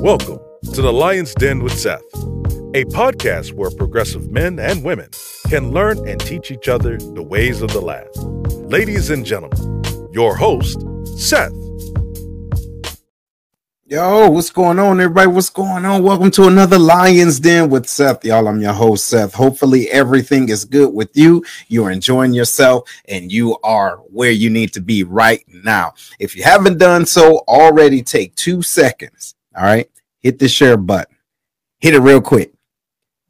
Welcome to the Lion's Den with Seth, a podcast where progressive men and women can learn and teach each other the ways of the land. Ladies and gentlemen, your host, Seth. Yo, what's going on, everybody? What's going on? Welcome to another Lions Den with Seth. Y'all, I'm your host, Seth. Hopefully, everything is good with you. You're enjoying yourself and you are where you need to be right now. If you haven't done so already, take two seconds. All right, hit the share button, hit it real quick.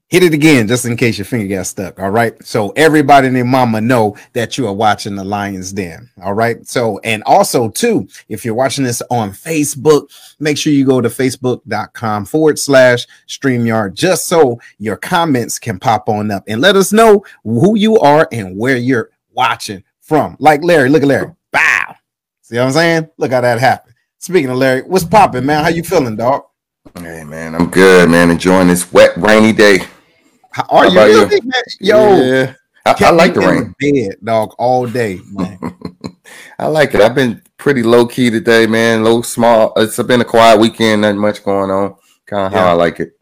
Hit it again just in case your finger got stuck all right? So everybody and their mama know that you are watching the lions den all right? So and also too if you're watching this on facebook make sure you go to facebook.com forward slash streamyard just so your comments can pop on up and let us know who you are and where you're watching from. Like larry look at larry. Bow. See what i'm saying? Look how that happened speaking of larry what's popping man how you feeling dog Hey man, I'm good, man. Enjoying this wet, rainy day. How are How you really, you? Yo, yeah, I, I like the rain. Bed, dog, all day, man. I like it. I've been pretty low key today, man. Low, small. It's been a quiet weekend. Not much going on. Kind of how I like it.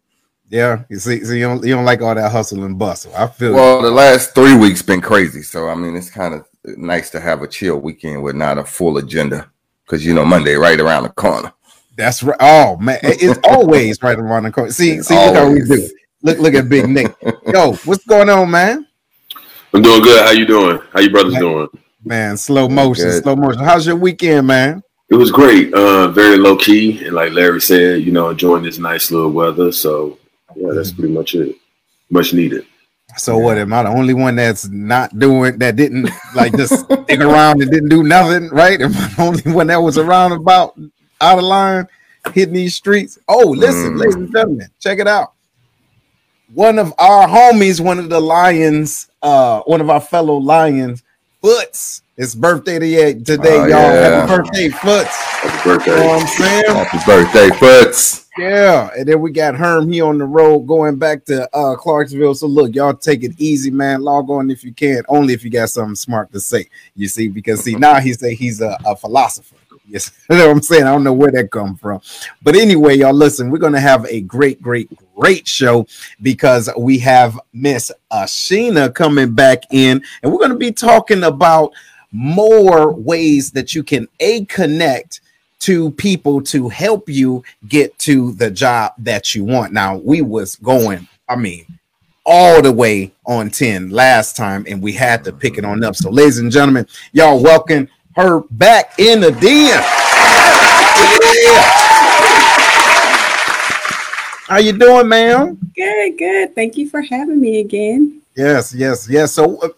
yeah, you see, so you don't, you don't like all that hustle and bustle. I feel it. Well, the last three weeks been crazy. So I mean, it's kind of nice to have a chill weekend with not a full agenda. Because you know Monday right around the corner. That's right. Oh man, it's always right around the corner. See, see, look how we do. Look, look at Big Nick. Yo, what's going on, man? I'm doing good. How you doing? How you brothers Man. doing? Man, slow motion, Good. slow motion. How's your weekend, man? It was great. Uh, very low key, and like Larry said, you know, enjoying this nice little weather. So yeah, that's pretty much it. Much needed. So what? Am I the only one that's not doing that? Didn't like just stick around and didn't do nothing, right? Am I the only one that was around about out of line, hitting these streets? Oh, listen, Mm. ladies and gentlemen, check it out. One of our homies, one of the lions, uh, one of our fellow lions, Foots. It's birthday today, today Oh, y'all. yeah. Happy birthday, Foots. Happy You know birthday. what I'm saying? Happy birthday, Foots. Yeah, and then we got Herm. He on the road going back to uh Clarksville. So look, y'all take it easy, man. Log on if you can, only if you got something smart to say. You see, because see now he say he's a, a philosopher. Yes, you know what I'm saying. I don't know where that come from, but anyway, y'all listen. We're gonna have a great, great, great show because we have Miss Asheenia coming back in, and we're gonna be talking about more ways that you can a connect to people to help you get to the job that you want. Now we was going, I mean, all the way on 10 last time, and we had to pick it on up. So, ladies and gentlemen, y'all welcome her back in the den. How you doing, ma'am? Good, good. Thank you for having me again. Yes, yes, yes. So, uh,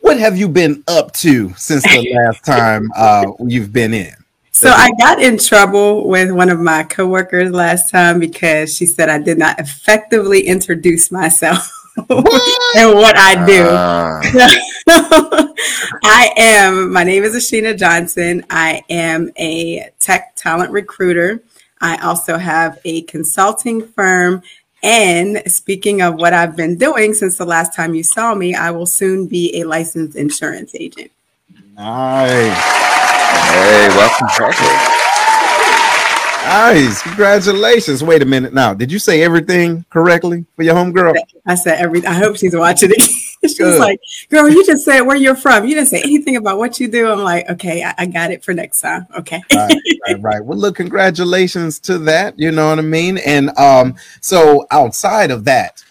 what have you been up to since the last time uh, you've been in? So I got in trouble with one of my coworkers last time because she said I did not effectively introduce myself and what I do. Ah, I am, my name is Asheenia Johnson. I am a tech talent recruiter. I also have a consulting firm. And speaking of what I've been doing since the last time you saw me, I will soon be a licensed insurance agent. Nice. hey, welcome back. Nice. Congratulations. Wait a minute now. Did you say everything correctly for your homegirl? I said every. I hope she's watching it. she Good. was like, "Girl, you just said where you're from. You didn't say anything about what you do." I'm like, "Okay, I, I got it for next time." Okay. right, right, right. Well, look, congratulations to that. You know what I mean? And um, so outside of that,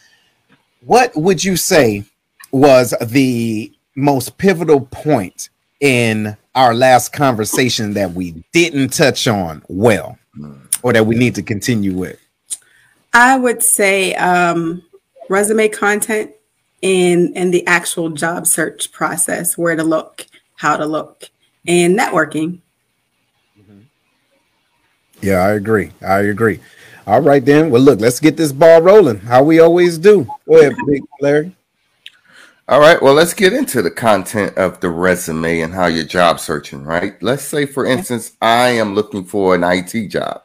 what would you say was the most pivotal point in our last conversation that we didn't touch on well, or that we need to continue with? I would say um, resume content and and the actual job search process, where to look, how to look, and networking. Yeah, I agree. I agree. All right, then. Well, look, let's get this ball rolling. How we always do. Go ahead, Big Larry. All right, well, let's get into the content of the resume and how you're job searching, right? Let's say, for instance, I am looking for an IT job,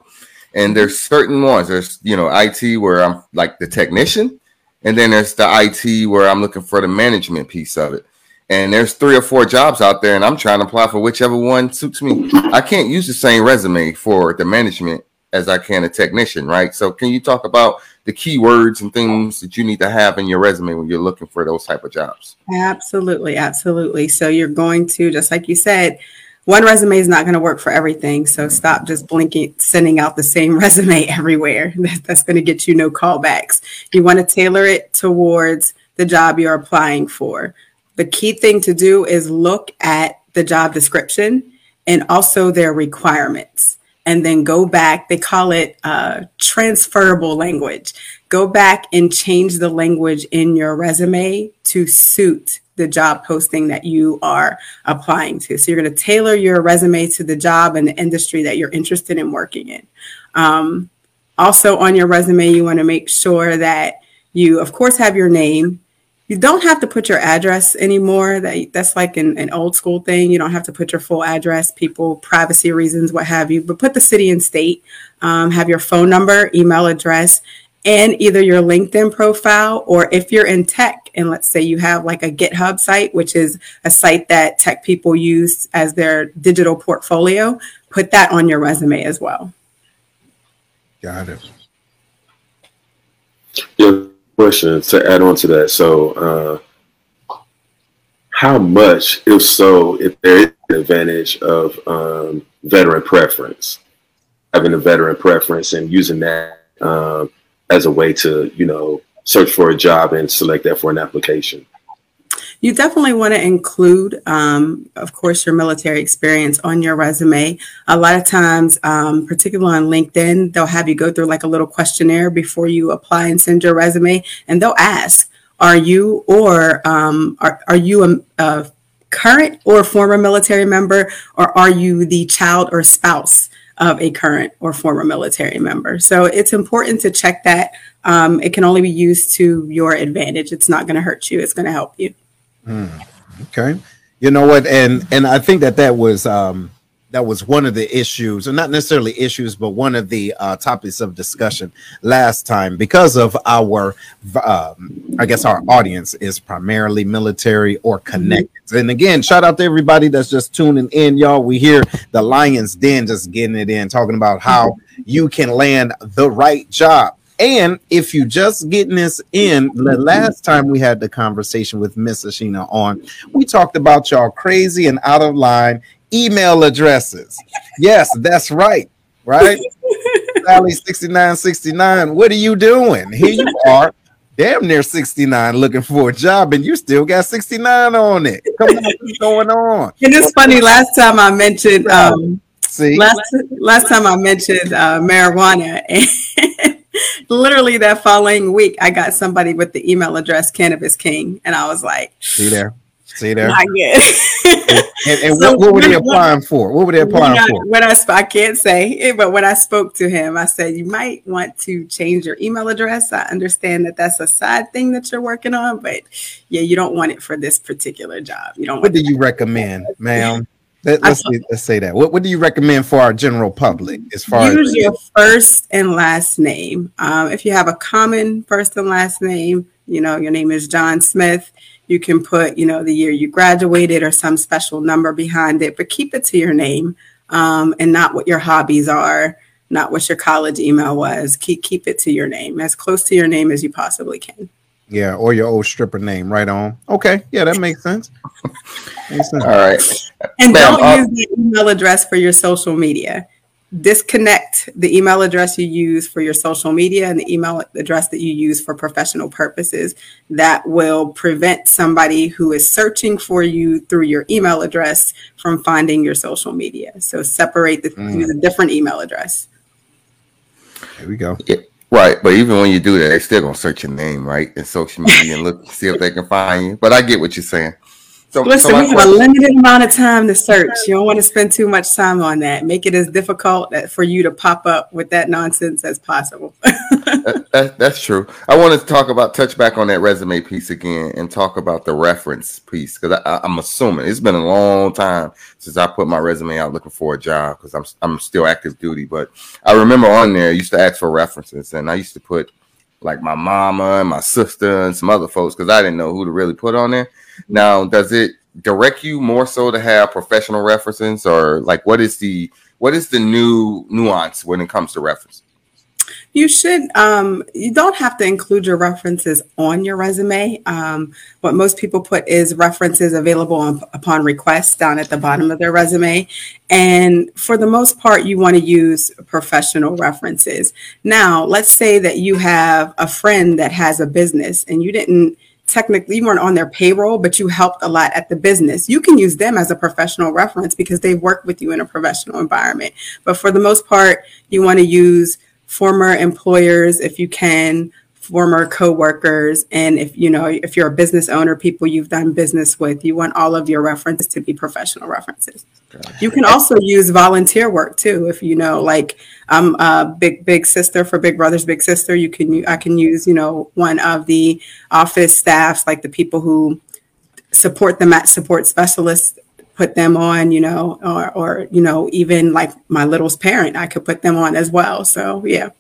and mm-hmm. there's certain ones. There's, you know, IT where I'm like the technician, and then there's the IT where I'm looking for the management piece of it. And there's three or four jobs out there, and I'm trying to apply for whichever one suits me. I can't use the same resume for the management as I can a technician, right? So can you talk about the keywords and things that you need to have in your resume when you're looking for those type of jobs? Absolutely, absolutely. So you're going to just like you said, one resume is not going to work for everything. So stop just blinking, sending out the same resume everywhere. That's going to get you no callbacks. You want to tailor it towards the job you're applying for. The key thing to do is look at the job description and also their requirements and then go back. They call it uh, transferable language. Go back and change the language in your resume to suit the job posting that you are applying to. So you're going to tailor your resume to the job and the industry that you're interested in working in. Um, also, on your resume, you want to make sure that you, of course, have your name, you don't have to put your address anymore. That that's like an, an old school thing. You don't have to put your full address, people, privacy reasons, what have you. But put the city and state. Um, have your phone number, email address, and either your LinkedIn profile or if you're in tech and let's say you have like a GitHub site, which is a site that tech people use as their digital portfolio, put that on your resume as well. Got it. Yeah question to add on to that. So, uh, how much, if so, if there is an advantage of um, veteran preference, having a veteran preference and using that um, as a way to, you know, search for a job and select that for an application? You definitely want to include, um, of course, your military experience on your resume. A lot of times, um, particularly on LinkedIn, they'll have you go through like a little questionnaire before you apply and send your resume, and they'll ask, "Are you or um, are are you a, a current or former military member, or are you the child or spouse?" of a current or former military member. So it's important to check that. Um, it can only be used to your advantage. It's not going to hurt you. It's going to help you. Mm, okay. You know what? And and I think that that was um that was one of the issues, or not necessarily issues, but one of the uh, topics of discussion last time because of our, um, I guess, our audience is primarily military or connected. And again, shout out to everybody that's just tuning in, y'all. We hear the Lions Den just getting it in, talking about how you can land the right job. And if you just getting this in, the last time we had the conversation with Miss Asheenia on, we talked about y'all crazy and out of line email addresses. Yes, that's right. Right? Sally 6969. What are you doing? Here you are, damn near 69 looking for a job, and you still got 69 on it. Come on, what's going on? And it's funny, last time I mentioned um See? last last time I mentioned uh, marijuana and literally that following week, I got somebody with the email address Cannabis King, and I was like, "See there, see there." Not good. and, and so what, what, were they applying for? What were they applying I, for? When I, I can't say, but when I spoke to him, I said, "You might want to change your email address. I understand that that's a side thing that you're working on, but yeah, you don't want it for this particular job. You don't." What do you recommend, ma'am? Let, us let's say that. What, what do you recommend for our general public as far use as your first and last name? Um, if you have a common first and last name, you know your name is John Smith. You can put you know the year you graduated or some special number behind it, but keep it to your name um, and not what your hobbies are, not what your college email was. Keep keep it to your name as close to your name as you possibly can. Yeah, or your old stripper name right on. Okay, yeah, that makes sense. makes sense. All right. And Ma'am, don't uh, use the email address for your social media. Disconnect the email address you use for your social media and the email address that you use for professional purposes. That will prevent somebody who is searching for you through your email address from finding your social media. So separate the mm. use a different email address. There we go. Yeah. Right, but even when you do that, they're still gonna search your name, right, in social media and look see if they can find you. But I get what you're saying. So, Listen, so we have a limited amount of time to search. You don't want to spend too much time on that. Make it as difficult for you to pop up with that nonsense as possible. that, that, that's true. I want to talk about touch back on that resume piece again and talk about the reference piece because I'm assuming it's been a long time since I put my resume out looking for a job because I'm I'm still active duty. But I remember on there I used to ask for references and I used to put like my mama and my sister and some other folks because I didn't know who to really put on there. Mm-hmm. Now, does it direct you more so to have professional references, or like what is the what is the new nuance when it comes to reference? You should. Um, you don't have to include your references on your resume. Um, what most people put is references available on, upon request down at the bottom of their resume. And for the most part, you want to use professional references. Now, let's say that you have a friend that has a business and you didn't technically you weren't on their payroll, but you helped a lot at the business. You can use them as a professional reference because they've worked with you in a professional environment. But for the most part, you want to use former employers if you can former coworkers and if you know if you're a business owner people you've done business with you want all of your references to be professional references. You can also use volunteer work too if you know like i'm a big big sister for big brothers big sister. You can i can use you know one of the office staffs like the people who support the mat support specialists put them on, you know, or, or you know, even like my little's parent, I could put them on as well. So yeah.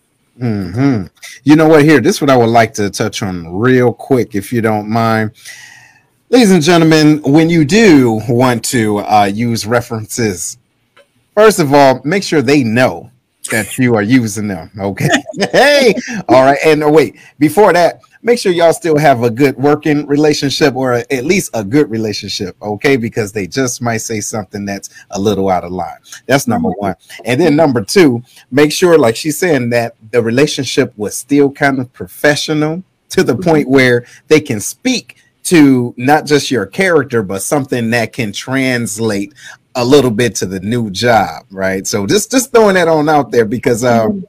Mm-hmm. You know what? Here, this is what I would like to touch on real quick, if you don't mind. Ladies and gentlemen, when you do want to uh, use references, first of all, make sure they know that you are using them. Okay. hey, all right. And uh, wait, before that, make sure y'all still have a good working relationship or a, at least a good relationship. Okay. Because they just might say something that's a little out of line. That's number mm-hmm. one. And then number two, make sure, like she's saying, that the relationship was still kind of professional to the point mm-hmm. where they can speak to not just your character, but something that can translate a little bit to the new job, right? So just just throwing that on out there because um,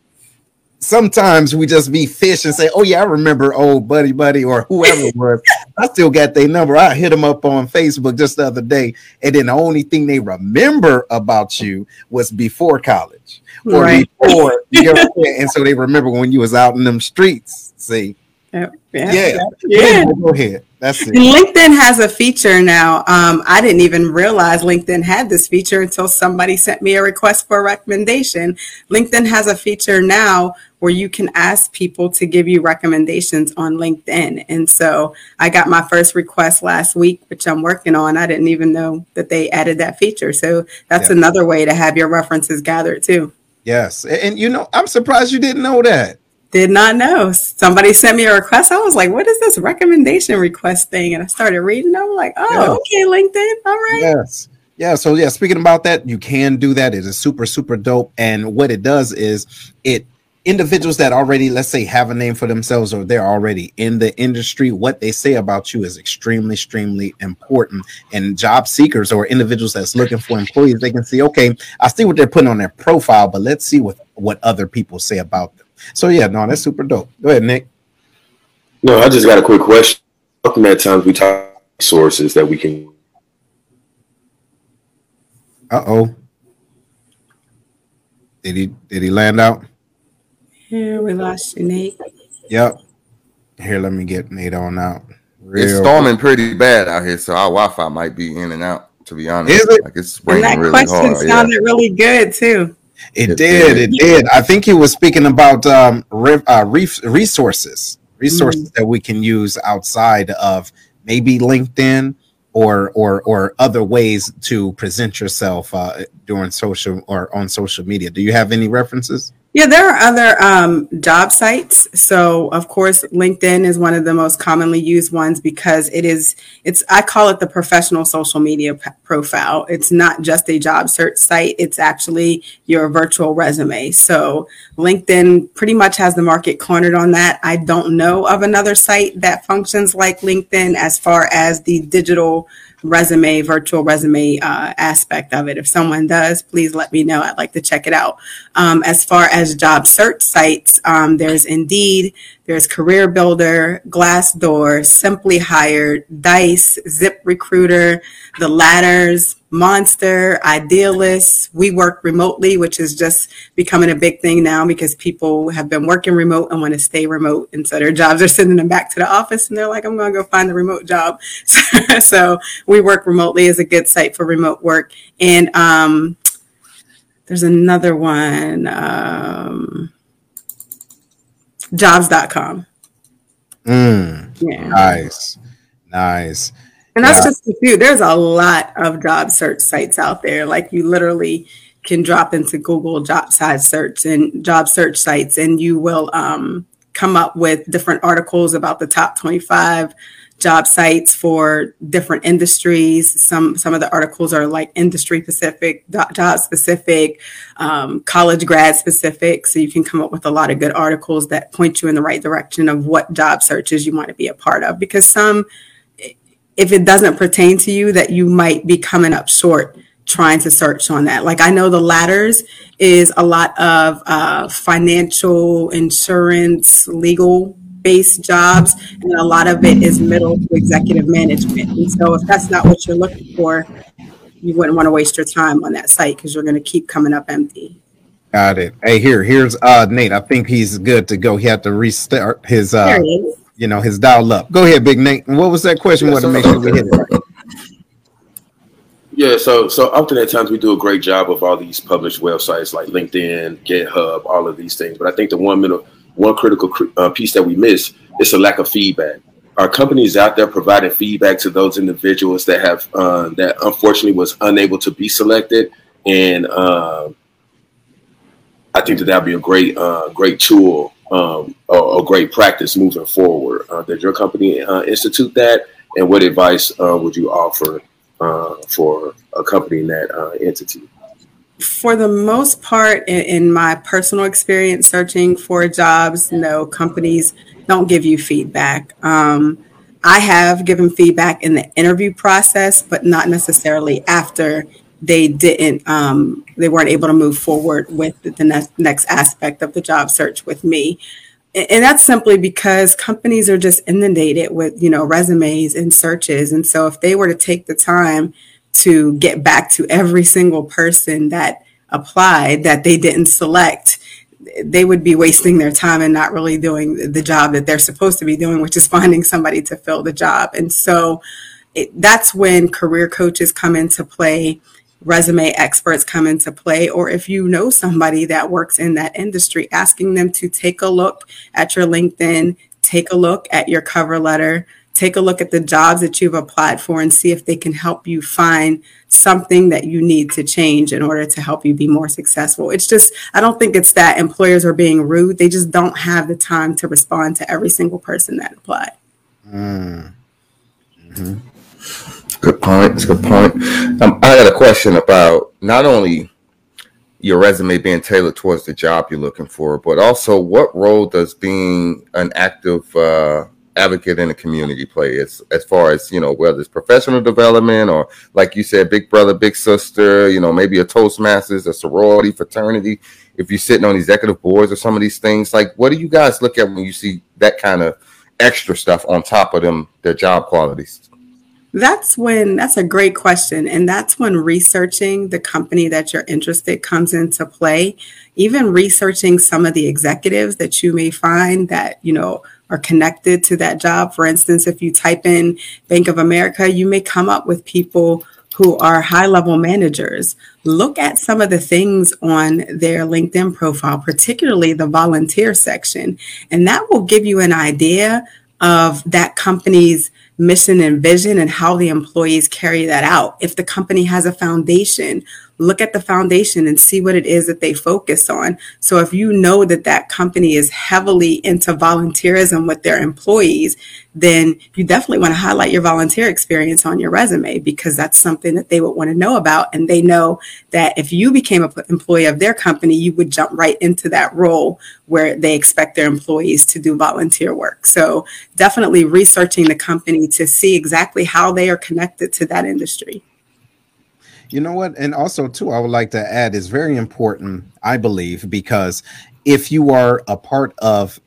sometimes we just be fish and say, "Oh yeah, I remember old buddy buddy or whoever it was." I still got their number. I hit them up on Facebook just the other day, and then the only thing they remember about you was before college or right. before, and so they remember when you was out in them streets. See, yeah, yeah, yeah. Go ahead. That's it. LinkedIn has a feature now. Um, I didn't even realize LinkedIn had this feature until somebody sent me a request for a recommendation. LinkedIn has a feature now where you can ask people to give you recommendations on LinkedIn. And so I got my first request last week, which I'm working on. I didn't even know that they added that feature. So that's yeah. another way to have your references gathered too. Yes. And you know, I'm surprised you didn't know that. Did not know. Somebody sent me a request. I was like, what is this recommendation request thing? And I started reading. I'm like, oh, yeah. okay, LinkedIn. All right. Yes. Yeah. So yeah, speaking about that, you can do that. It is super, super dope. And what it does is it individuals that already, let's say, have a name for themselves or they're already in the industry, what they say about you is extremely, extremely important. And job seekers or individuals that's looking for employees, they can see, okay, I see what they're putting on their profile, but let's see what what other people say about them. So yeah, no, that's super dope. Go ahead, Nick. No, I just got a quick question. Often at times we talk sources that we can. Uh oh. Did he did he land out? Yeah, we lost Nate. Yep. Here, let me get Nate on out. Real it's storming pretty bad out here, so our Wi-Fi might be in and out. To be honest, Is it? Like it's raining and that really question hard. sounded yeah. really good too. It, it did. It did. I think he was speaking about um, uh, resources, resources mm. that we can use outside of maybe LinkedIn or or or other ways to present yourself uh, during social or on social media. Do you have any references? Yeah, there are other um, job sites. So, of course, LinkedIn is one of the most commonly used ones because it is, it's, I call it the professional social media p- profile. It's not just a job search site, it's actually your virtual resume. So, LinkedIn pretty much has the market cornered on that. I don't know of another site that functions like LinkedIn as far as the digital resume, virtual resume uh, aspect of it. If someone does, please let me know. I'd like to check it out. Um, as far as job search sites, um, there's Indeed, there's Career Builder, Glassdoor, Simply Hired, Dice, Zip Recruiter, The Ladders, Monster, Idealist. We work remotely, which is just becoming a big thing now because people have been working remote and want to stay remote. And so their jobs are sending them back to the office and they're like, I'm going to go find a remote job. so we work remotely is a good site for remote work. And um, there's another one, um, jobs.com. Mm, yeah. Nice. Nice. And that's yeah. just a few. There's a lot of job search sites out there. Like you literally can drop into Google job site search and job search sites, and you will um, come up with different articles about the top 25 job sites for different industries. Some some of the articles are like industry specific, job specific, um, college grad specific. So you can come up with a lot of good articles that point you in the right direction of what job searches you want to be a part of. Because some, if it doesn't pertain to you, that you might be coming up short trying to search on that. Like I know the ladders is a lot of uh, financial, insurance, legal based jobs, and a lot of it is middle to executive management. And so, if that's not what you're looking for, you wouldn't want to waste your time on that site because you're going to keep coming up empty. Got it. Hey, here, here's uh Nate. I think he's good to go. He had to restart his uh, you know, his dial up. Go ahead, Big Nate. What was that question? Yeah, want to make sure we hit it right. Yeah, so so often at times we do a great job of all these published websites like LinkedIn, GitHub, all of these things. But I think the one middle one critical uh, piece that we miss is a lack of feedback. Our companies out there providing feedback to those individuals that have uh, that unfortunately was unable to be selected, and uh, I think that that'd be a great uh, great tool um, or, or, great practice moving forward. Uh, did your company uh, institute that, and what advice would you offer for accompanying that entity? for the most part, in, in, my personal experience searching for jobs, no companies don't give you feedback. Um, I have given feedback in the interview process, but not necessarily after they didn't, um, they weren't able to move forward with the next, next aspect of the job search with me. And, that's simply because companies are just inundated with, you know, resumes and searches. And so if they were to take the time to get back to every single person that applied that they didn't select they would be wasting their time and not really doing the job that they're supposed to be doing which is finding somebody to fill the job and so it, that's when career coaches come into play resume experts come into play or if you know somebody that works in that industry asking them to take a look at your linkedin take a look at your cover letter take a look at the jobs that you've applied for and see if they can help you find something that you need to change in order to help you be more successful. It's just, I don't think it's that employers are being rude. They just don't have the time to respond to every single person that applied. Mm. Mm-hmm. Good point. It's a good point. Um, I got a question about not only your resume being tailored towards the job you're looking for, but also what role does being an active uh, advocate in the community play as as far as you know whether it's professional development or like you said big brother big sister you know maybe a toastmasters a sorority fraternity if you're sitting on executive boards or some of these things like what do you guys look at when you see that kind of extra stuff on top of them their job qualities that's when that's a great question and that's when researching the company that you're interested comes into play even researching some of the executives that you may find that you know are connected to that job. For instance, if you type in Bank of America, you may come up with people who are high level managers. Look at some of the things on their LinkedIn profile, particularly the volunteer section, and that will give you an idea of that company's mission and vision and how the employees carry that out. If the company has a foundation, look at the foundation and see what it is that they focus on. So if you know that that company is heavily into volunteerism with their employees, then you definitely want to highlight your volunteer experience on your resume because that's something that they would want to know about. And they know that if you became an employee of their company, you would jump right into that role where they expect their employees to do volunteer work. So definitely researching the company to see exactly how they are connected to that industry. You know what? And also, too, I would like to add is very important, I believe, because if you are a part of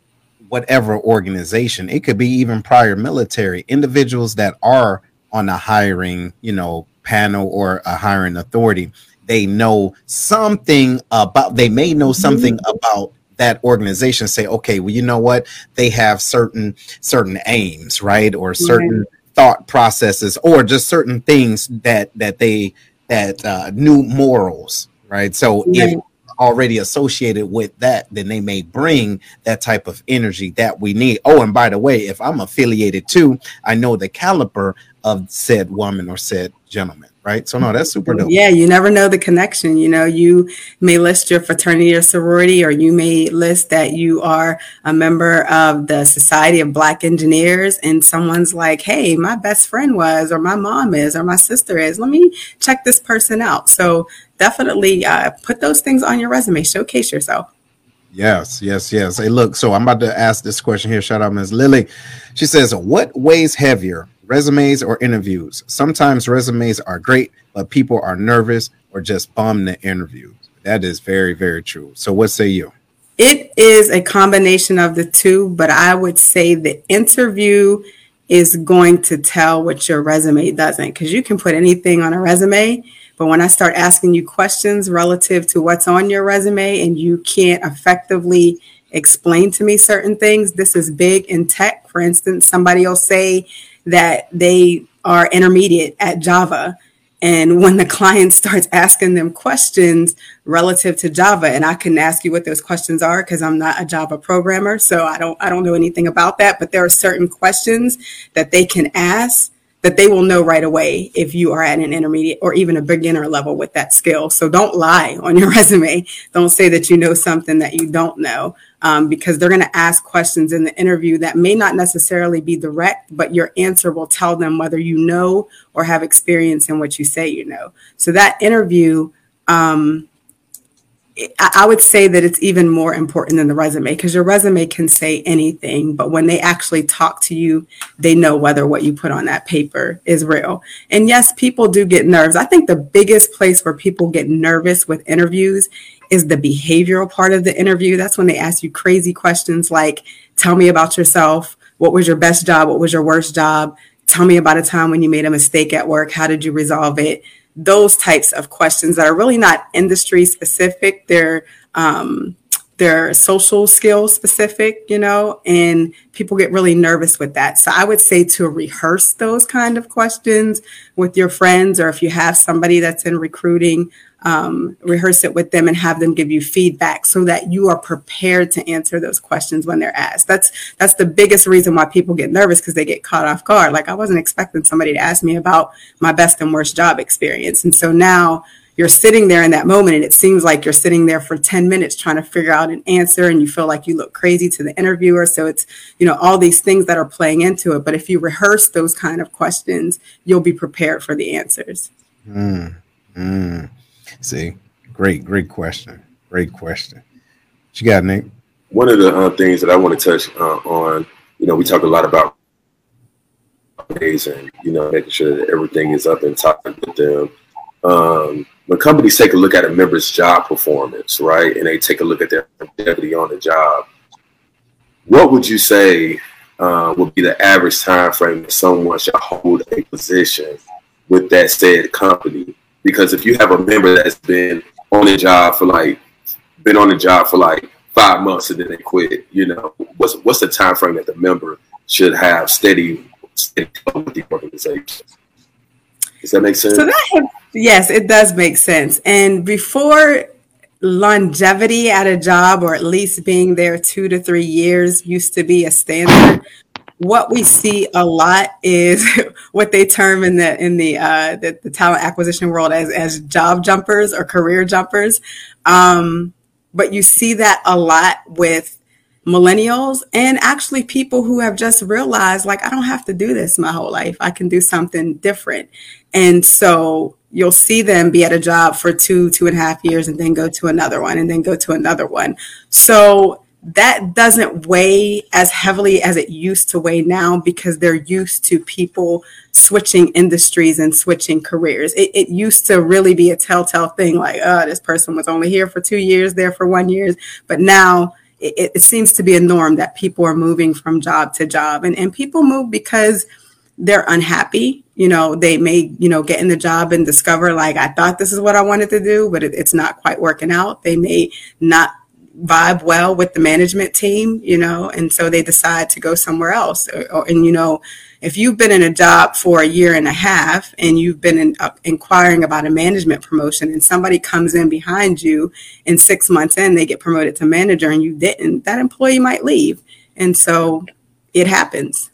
whatever organization, it could be even prior military individuals that are on a hiring, you know, panel or a hiring authority. They know something about, they may know something mm-hmm. about that organization say okay well you know what they have certain certain aims right or certain thought processes or just certain things that that they that uh, new morals, right? So right. if already associated with that, then they may bring that type of energy that we need. Oh, and by the way, if I'm affiliated too, I know the caliber of said woman or said gentleman, right? So no, that's super dope. Yeah, you never know the connection. You know, you may list your fraternity or sorority, or you may list that you are a member of the Society of Black Engineers, and someone's like, "Hey, my best friend was, or my mom is, or my sister is. Let me check this person out." So definitely uh, put those things on your resume. Showcase yourself. Yes, yes, yes. Hey, look, so I'm about to ask this question here. Shout out Ms. Lily. She says, What weighs heavier, resumes or interviews? Sometimes resumes are great, but people are nervous or just bummed the interview. That is very, very true. So, what say you? It is a combination of the two, but I would say the interview is going to tell what your resume doesn't because you can put anything on a resume but when I start asking you questions relative to what's on your resume and you can't effectively explain to me certain things, this is big in tech. For instance, somebody will say that they are intermediate at Java. And when the client starts asking them questions relative to Java, and I can ask you what those questions are because I'm not a Java programmer, so I don't I don't know anything about that. But there are certain questions that they can ask that they will know right away if you are at an intermediate or even a beginner level with that skill. So don't lie on your resume. Don't say that you know something that you don't know um, because they're going to ask questions in the interview that may not necessarily be direct, but your answer will tell them whether you know or have experience in what you say you know. So that interview, um, I would say that it's even more important than the resume because your resume can say anything, but when they actually talk to you, they know whether what you put on that paper is real. And yes, people do get nerves. I think the biggest place where people get nervous with interviews is the behavioral part of the interview. That's when they ask you crazy questions like, tell me about yourself. What was your best job? What was your worst job? Tell me about a time when you made a mistake at work. How did you resolve it? Those types of questions that are really not industry specific. They're um, they're social skill specific, you know, and people get really nervous with that. So I would say to rehearse those kind of questions with your friends, or if you have somebody that's in recruiting, um, rehearse it with them and have them give you feedback so that you are prepared to answer those questions when they're asked. That's that's the biggest reason why people get nervous because they get caught off guard. Like I wasn't expecting somebody to ask me about my best and worst job experience, and so now you're sitting there in that moment and it seems like you're sitting there for 10 minutes trying to figure out an answer and you feel like you look crazy to the interviewer so it's you know all these things that are playing into it but if you rehearse those kind of questions you'll be prepared for the answers mm, mm. See, great, great question. Great question. What you got, Nick? One of the uh, things that I want to touch uh, on, you know, we talk a lot about days and you know making sure that everything is up and top with them. Um, when companies take a look at a member's job performance, right, and they take a look at their longevity on the job, what would you say uh, would be the average time frame that someone should hold a position with that said company because if you have a member that's been on a job for like been on a job for like five months and then they quit, you know, what's what's the time frame that the member should have steady steady with the organization? Does that make sense? So that yes, it does make sense. And before longevity at a job or at least being there two to three years used to be a standard what we see a lot is what they term in the in the uh, the, the, talent acquisition world as as job jumpers or career jumpers. Um, but you see that a lot with millennials and actually people who have just realized like I don't have to do this my whole life. I can do something different. And so you'll see them be at a job for two, two and a half years and then go to another one and then go to another one. So that doesn't weigh as heavily as it used to weigh now because they're used to people switching industries and switching careers. It, it used to really be a telltale thing like, oh, this person was only here for two years, there for one year. But now it, it seems to be a norm that people are moving from job to job. And, and people move because they're unhappy. You know, they may, you know, get in the job and discover like, I thought this is what I wanted to do, but it, it's not quite working out. They may not vibe well with the management team, you know, and so they decide to go somewhere else. Or, or, and you know, if you've been in a job for a year and a half and you've been in, uh, inquiring about a management promotion, and somebody comes in behind you, and six months in they get promoted to manager, and you didn't, that employee might leave, and so it happens.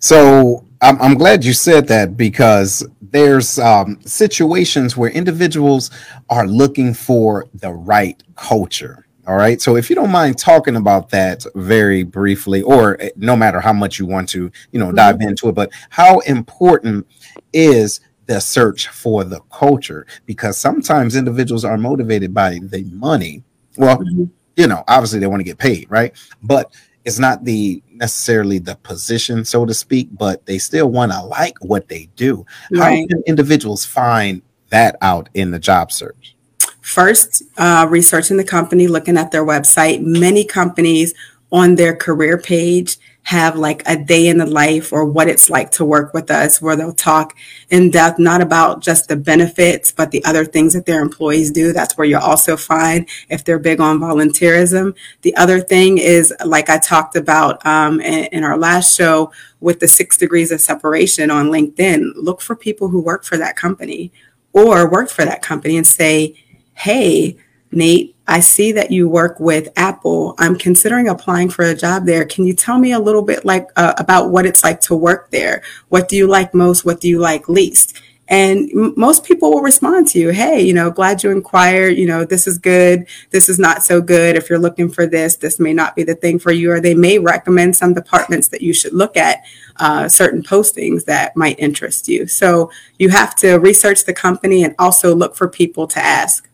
So I'm, I'm glad you said that because there's um, situations where individuals are looking for the right culture. All right. So if you don't mind talking about that very briefly, or eh, no matter how much you want to, you know, dive mm-hmm. into it, but how important is the search for the culture? Because sometimes individuals are motivated by the money. Well, mm-hmm. you know, obviously they want to get paid, right? But it's not the necessarily the position, so to speak, but they still want to like what they do. Right. How can individuals find that out in the job search? First, uh, researching the company, looking at their website. Many companies on their career page have like a day in the life or what it's like to work with us, where they'll talk in depth, not about just the benefits, but the other things that their employees do. That's where you'll also find if they're big on volunteerism. The other thing is, like I talked about um, in, in our last show with the six degrees of separation on LinkedIn, look for people who work for that company or worked for that company and say, hey, Nate, I see that you work with Apple. I'm considering applying for a job there. Can you tell me a little bit like uh, about what it's like to work there? What do you like most? What do you like least? And m- most people will respond to you, hey, you know, glad you inquired. You know, this is good. This is not so good. If you're looking for this, this may not be the thing for you. Or they may recommend some departments that you should look at, uh, certain postings that might interest you. So you have to research the company and also look for people to ask.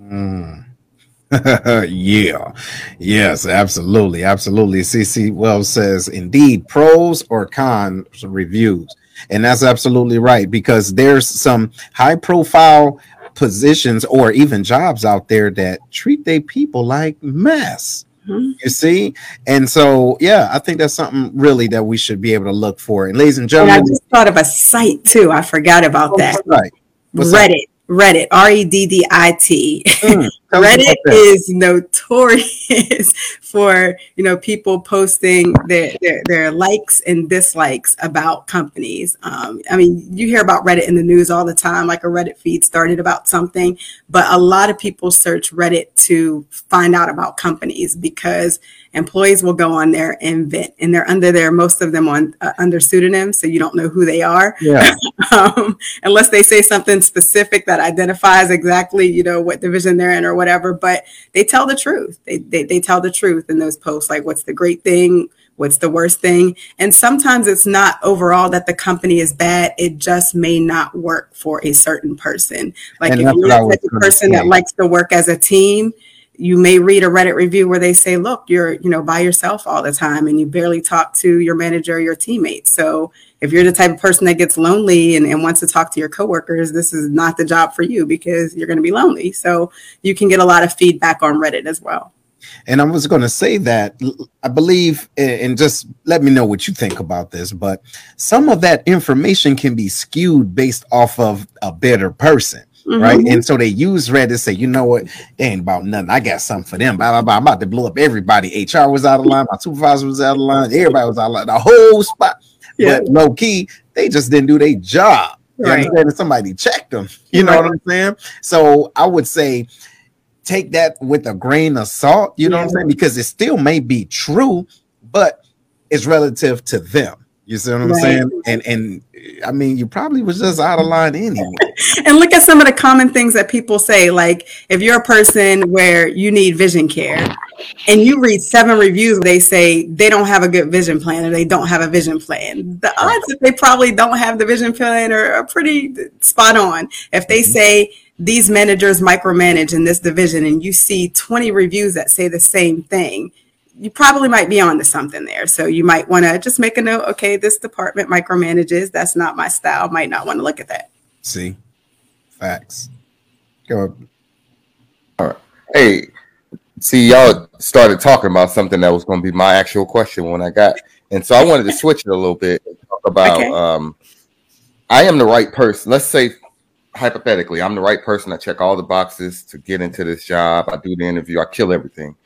Mm. yeah. Yes, absolutely. Absolutely. CC Wells says, indeed, pros or cons reviews. And that's absolutely right because there's some high profile positions or even jobs out there that treat their people like mess. Mm-hmm. You see, and so yeah, I think that's something really that we should be able to look for. And ladies and gentlemen, and I just thought of a site too. I forgot about oh, that. Right. Reddit. That? Reddit, R E D D I T. Mm, Reddit is notorious for you know people posting their, their, their likes and dislikes about companies. Um, I mean, you hear about Reddit in the news all the time, like a Reddit feed started about something, but a lot of people search Reddit to find out about companies because employees will go on there and vent and they're under there most of them on uh, under pseudonyms so you don't know who they are yeah. um, unless they say something specific that identifies exactly you know what division they're in or whatever but they tell the truth. They, they, they tell the truth in those posts like what's the great thing? What's the worst thing? And sometimes it's not overall that the company is bad. It just may not work for a certain person. Like and if you're a person that likes to work as a team you may read a Reddit review where they say, look, you're, you know, by yourself all the time and you barely talk to your manager or your teammates. So if you're the type of person that gets lonely and, and wants to talk to your coworkers, this is not the job for you because you're going to be lonely. So you can get a lot of feedback on Reddit as well. And I was going to say that I believe, and just let me know what you think about this, but some of that information can be skewed based off of a better person. Mm-hmm. Right. And so they use Reddit to say, you know what? They ain't about nothing. I got something for them. Blah, blah, blah. I'm about to blow up everybody. HR was out of line. My supervisor was out of line. Everybody was out of line. The whole spot. Yeah. But low key, they just didn't do their job. Right. And somebody checked them. You know right. what I'm saying? So I would say take that with a grain of salt. You know yeah. what I'm saying? Because it still may be true, but it's relative to them. You see what I'm right. saying? And and I mean, you probably was just out of line anyway. and look at some of the common things that people say. Like if you're a person where you need vision care, and you read seven reviews, they say they don't have a good vision plan or they don't have a vision plan. The odds that they probably don't have the vision plan are, are pretty spot on. If they mm-hmm. say these managers micromanage in this division, and you see 20 reviews that say the same thing you probably might be on to something there. So you might want to just make a note. Okay, this department micromanages. That's not my style. Might not want to look at that. See, facts. Go. All right. Hey, see, y'all started talking about something that was going to be my actual question when I got, and so I wanted to switch it a little bit and talk about. Okay. Um, I am the right person. Let's say hypothetically, I'm the right person. I check all the boxes to get into this job. I do the interview. I kill everything.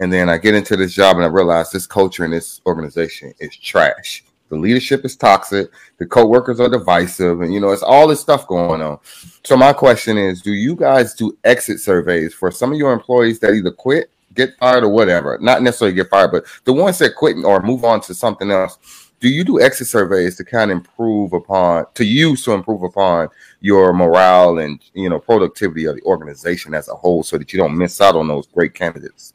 And then I get into this job and I realize this culture in this organization is trash. The leadership is toxic. The co-workers are divisive, and you know it's all this stuff going on. So my question is: Do you guys do exit surveys for some of your employees that either quit, get fired, or whatever? Not necessarily get fired, but the ones that quit or move on to something else. do you do exit surveys to kind of improve upon to use to improve upon your morale and you know productivity of the organization as a whole so that you don't miss out on those great candidates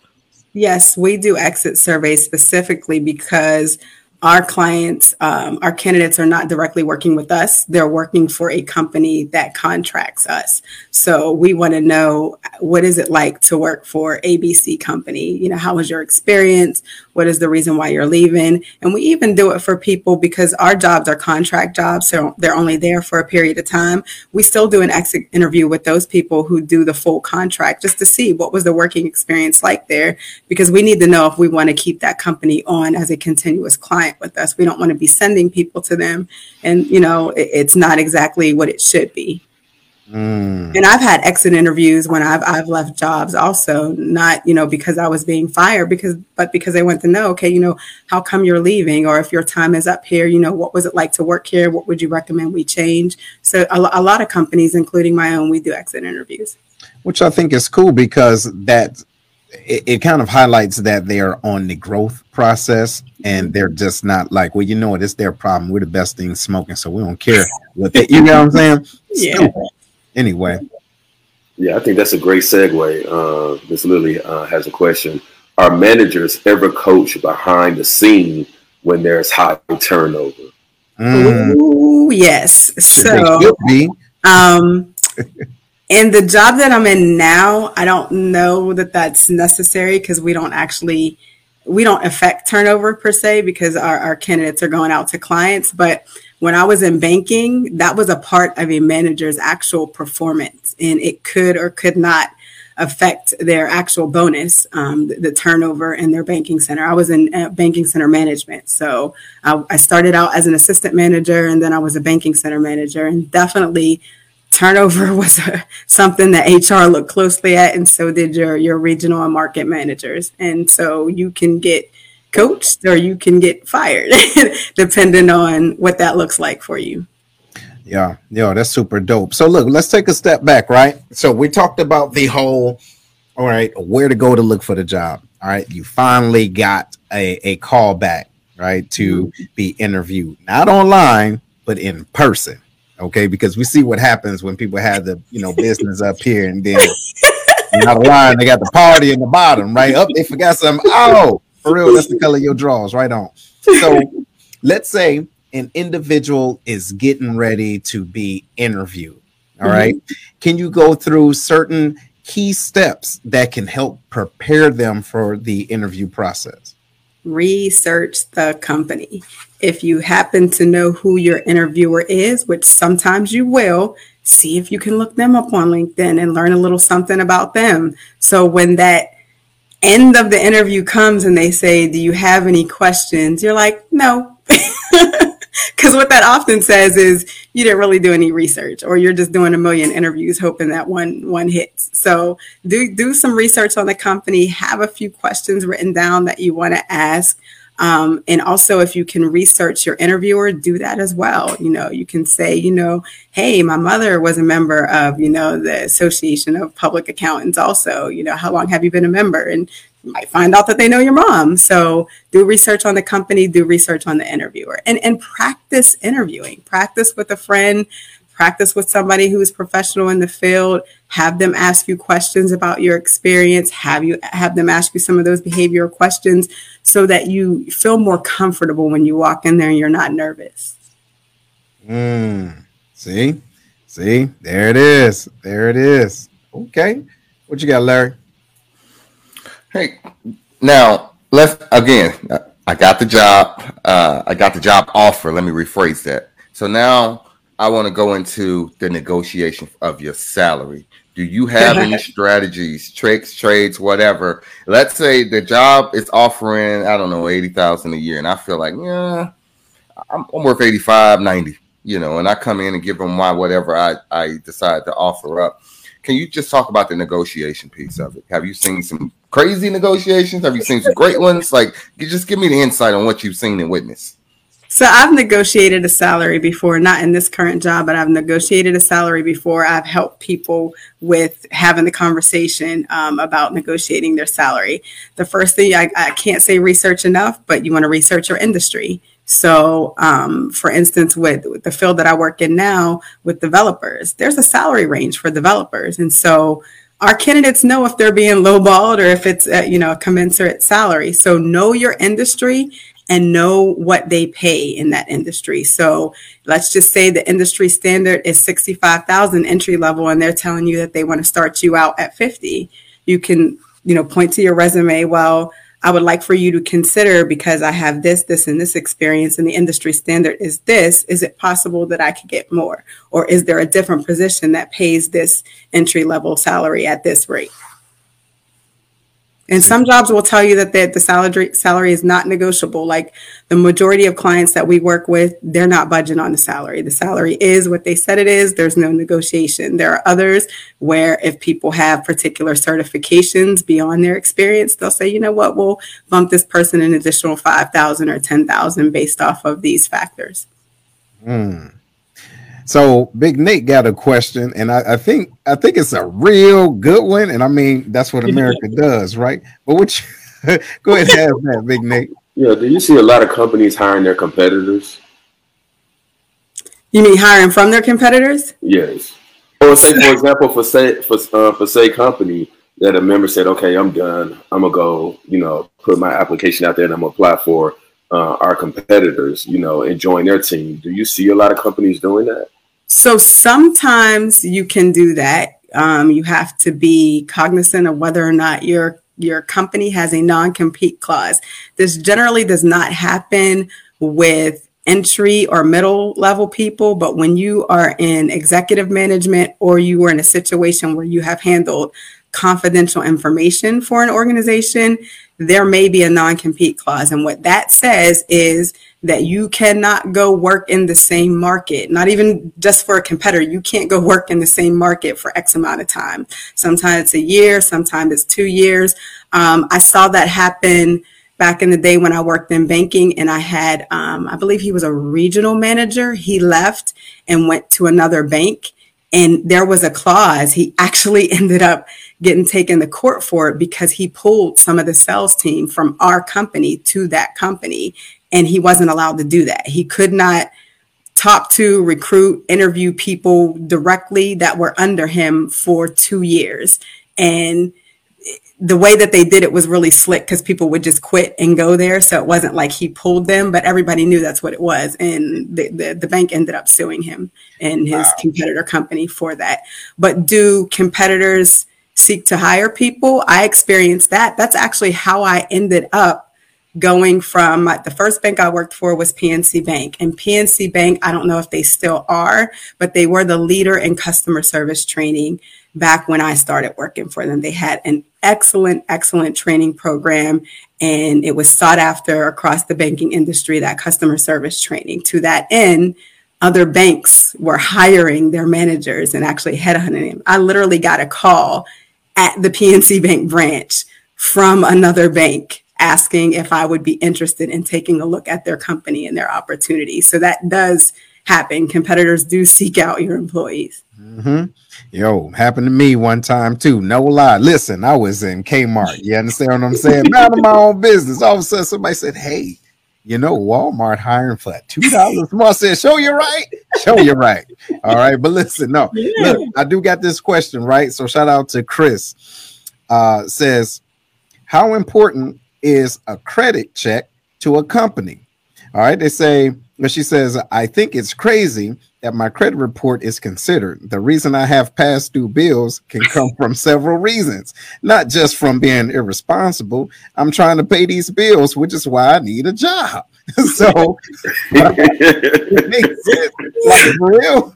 yes we do exit surveys specifically because our clients, um, our candidates are not directly working with us. They're working for a company that contracts us. So we want to know what is it like to work for ABC company? You know, how was your experience? What is the reason why you're leaving? And we even do it for people because our jobs are contract jobs. So they're only there for a period of time. We still do an exit interview with those people who do the full contract just to see what was the working experience like there because we need to know if we want to keep that company on as a continuous client with us. We don't want to be sending people to them, and you know, it, it's not exactly what it should be. Mm. And I've had exit interviews when I've I've left jobs also, not you know because I was being fired, because but because they want to know, okay, you know, how come you're leaving, or if your time is up here, you know, what was it like to work here? What would you recommend we change? So a, a lot of companies, including my own, we do exit interviews, which I think is cool because that it, it, kind of highlights that they are on the growth process and they're just not like, well, you know what, it's their problem. We're the best thing smoking, so we don't care what they, you know what I'm saying? Yeah. Anyway. Yeah, I think that's a great segue. Uh, Miss Lily uh, has a question. Are managers ever coached behind the scene when there's high turnover? Mm. Ooh, yes. So, um, in the job that I'm in now, I don't know that that's necessary because we don't actually we don't affect turnover per se because our, our candidates are going out to clients. But when I was in banking, that was a part of a manager's actual performance, and it could or could not affect their actual bonus, um, the, the, turnover in their banking center. I was in uh, banking center management. So I, I started out as an assistant manager and then I was a banking center manager, and definitely turnover was a, something that HR looked closely at, and so did your your regional and market managers. And so you can get coached or you can get fired, depending on what that looks like for you. Yeah, yeah, that's super dope. So look, let's take a step back, right? So we talked about the whole, all right, where to go to look for the job. All right, you finally got a, a call back, right, to mm-hmm. be interviewed, not online, but in person okay? Because we see what happens when people have the you know business up here and then not a line, they got the party in the bottom, right? Up, oh, they forgot something. Oh, for real, that's the color of your drawers, right on. So let's say an individual is getting ready to be interviewed. All mm-hmm. right. Can you go through certain key steps that can help prepare them for the interview process? research the company. If you happen to know who your interviewer is, which sometimes you will, see if you can look them up on LinkedIn and learn a little something about them. So when that end of the interview comes and they say, Do you have any questions? You're like, No. Because what that often says is you didn't really do any research, or you're just doing a million interviews hoping that one one hits. So do do some research on the company. Have a few questions written down that you want to ask. Um, and also, if you can research your interviewer, do that as well. You know, you can say, you know, hey, my mother was a member of, you know, the Association of Public Accountants. Also, you know, how long have you been a member? And you might find out that they know your mom. So do research on the company, do research on the interviewer, and and practice interviewing. Practice with a friend, practice with somebody who is professional in the field. Have them ask you questions about your experience. Have you have them ask you some of those behavioral questions so that you feel more comfortable when you walk in there and you're not nervous. Mm, see, see, there it is. There it is. Okay, what you got, Larry? Hey, now let's again. I got the job. Uh, I got the job offer. Let me rephrase that. So now I want to go into the negotiation of your salary. Do you have any strategies, tricks, trades, whatever? Let's say the job is offering, I don't know, 80,000 a year. And I feel like, yeah, I'm, I'm worth 85, 90, you know, and I come in and give them my whatever I, I decide to offer up. Can you just talk about the negotiation piece of it? Have you seen some crazy negotiations? Have you seen some great ones? Like, just give me the insight on what you've seen and witnessed. So I've negotiated a salary before, not in this current job, but I've negotiated a salary before. I've helped people with having the conversation um, about negotiating their salary. The first thing I, I can't say research enough, but you want to research your industry So, um, for instance, with, with, the field that I work in now with developers, there's a salary range for developers. And so our candidates know if they're being lowballed or if it's, a, you know, a commensurate salary. So know your industry and know what they pay in that industry. So let's just say the industry standard is 65,000 entry level and they're telling you that they want to start you out at 50. You can, you know, point to your resume, well, I would like for you to consider because I have this, this, and this experience, and the industry standard is this. Is it possible that I could get more? Or is there a different position that pays this entry level salary at this rate? And some jobs will tell you that the, the salary salary is not negotiable. Like the majority of clients that we work with, they're not budging on the salary. The salary is what they said it is. There's no negotiation. There are others where if people have particular certifications beyond their experience, they'll say, you know what, we'll bump this person an additional five thousand or ten thousand based off of these factors. Mm. So Big Nate got a question, and I, I, think I think it's a real good one. And I mean that's what America does, right? But what you, go ahead and have that, Big Nate. Yeah, do you see a lot of companies hiring their competitors? You mean hiring from their competitors? Yes. Or say, for example, for say for uh, for say company that a member said, "Okay, I'm done. I'm gonna go. You know, put my application out there and I'm gonna apply for uh, our competitors. You know, and join their team." Do you see a lot of companies doing that? So sometimes you can do that. Um, you have to be cognizant of whether or not your your company has a non-compete clause. This generally does not happen with entry or middle level people, but when you are in executive management or you are in a situation where you have handled confidential information for an organization, there may be a non compete clause. And what that says is that you cannot go work in the same market, not even just for a competitor. You can't go work in the same market for X amount of time. Sometimes it's a year, sometimes it's two years. Um, I saw that happen back in the day when I worked in banking and I had, um, I believe he was a regional manager. He left and went to another bank. And there was a clause. He actually ended up getting taken to court for it because he pulled some of the sales team from our company to that company and he wasn't allowed to do that. He could not talk to, recruit, interview people directly that were under him for two years. And the way that they did it was really slick because people would just quit and go there. So it wasn't like he pulled them, but everybody knew that's what it was. And the, the, the bank ended up suing him and his wow. competitor company for that. But do competitors seek to hire people? I experienced that. That's actually how I ended up going from the first bank I worked for was PNC Bank. And PNC Bank, I don't know if they still are, but they were the leader in customer service training back when I started working for them. They had an excellent, excellent training program, and it was sought after across the banking industry, that customer service training. To that end, other banks were hiring their managers and actually headhunting them. I literally got a call at the PNC Bank branch from another bank asking if I would be interested in taking a look at their company and their opportunity. So that does happen. Competitors do seek out your employees. Mm-hmm. Yo, happened to me one time too. No lie. Listen, I was in Kmart. You understand what I'm saying? Of my own business. All of a sudden, somebody said, "Hey, you know, Walmart hiring for two dollars more." I said, "Show you right. Show you right." All right, but listen, no, yeah. look, I do got this question right. So shout out to Chris. Uh, says, how important is a credit check to a company. All right. They say, but she says, I think it's crazy that my credit report is considered. The reason I have past due bills can come from several reasons, not just from being irresponsible. I'm trying to pay these bills, which is why I need a job. so it makes. Like real.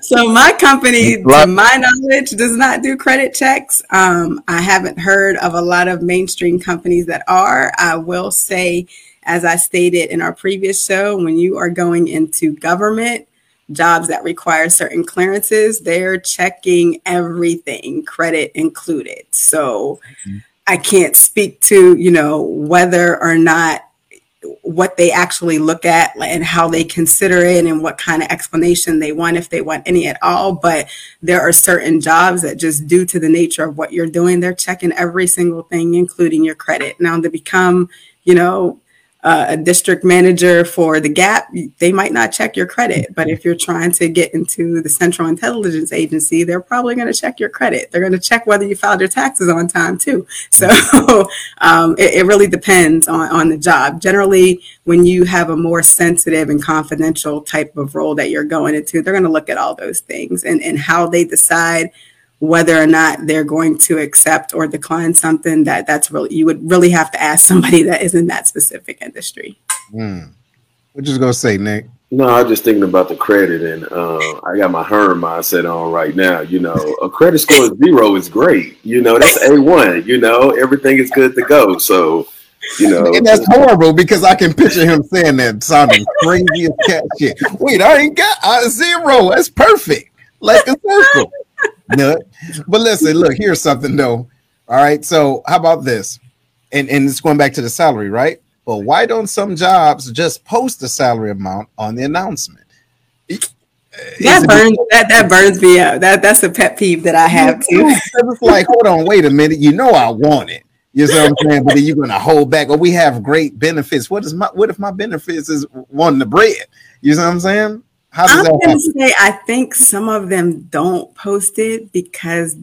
so my company, to my knowledge, does not do credit checks. Um, I haven't heard of a lot of mainstream companies that are. I will say, as I stated in our previous show, when you are going into government, jobs that require certain clearances, they're checking everything, credit included. So mm-hmm. I can't speak to, you know, whether or not what they actually look at and how they consider it and what kind of explanation they want if they want any at all but there are certain jobs that just due to the nature of what you're doing they're checking every single thing including your credit now to become you know uh, a district manager for the Gap, they might not check your credit. But if you're trying to get into the Central Intelligence Agency, they're probably going to check your credit. They're going to check whether you filed your taxes on time too. So um, it, it really depends on, on the job. Generally, when you have a more sensitive and confidential type of role that you're going into, they're going to look at all those things and, and how they decide whether or not they're going to accept or decline something that that's really you would really have to ask somebody that is in that specific industry. Mm. What you gonna say, Nick? No, I'm just thinking about the credit, and uh, I got my Herm mindset on right now. You know, a credit score of zero is great. You know, that's a one. You know, everything is good to go. So, you know, and that's horrible because I can picture him saying that sounding crazy as cat shit. Wait, I ain't got a zero. That's perfect, like a circle nut. But listen, look, here's something though. All right. So how about this? And and it's going back to the salary, right? Well, why don't some jobs just post the salary amount on the announcement? That burns that, that burns me out. That that's a pet peeve that I have too. It's like, hold on, wait a minute. You know I want it. You know what I'm saying? But then you're gonna hold back. Or we have great benefits. What is my what if my benefits is wanting the bread? You know what I'm saying? How does I'm going to say I think some of them don't post it because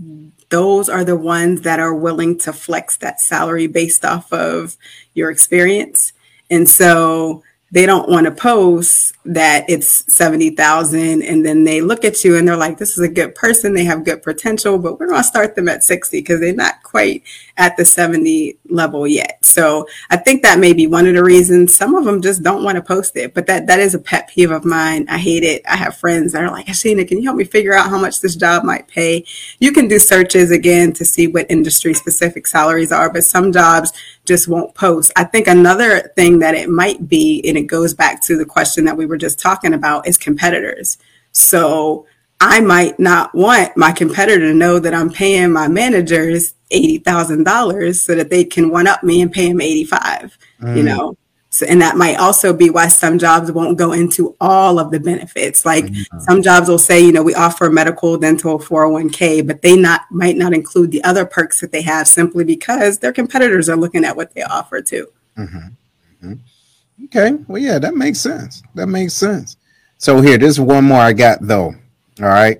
those are the ones that are willing to flex that salary based off of your experience. And so they don't want to post that it's 70,000 and then they look at you and they're like this is a good person they have good potential but we're going to start them at 60 because they're not quite at the 70 level yet. So i think that may be one of the reasons. Some of them just don't want to post it but that that is a pet peeve of mine. I hate it. I have friends that are like Asheenia can you help me figure out how much this job might pay? You can do searches again to see what industry specific salaries are but some jobs just won't post. I think another thing that it might be and it goes back to the question that we were just talking about is competitors. So I might not want my competitor to know that I'm paying my managers eighty thousand dollars so that they can one up me and pay him eighty five. Mm. You know, so and that might also be why some jobs won't go into all of the benefits. Like mm-hmm. some jobs will say, you know, we offer medical, dental, 401k, but they not might not include the other perks that they have simply because their competitors are looking at what they offer too. Mm-hmm. Mm-hmm. Okay. Well, yeah, that makes sense. That makes sense. So here, there's one more I got though. All right.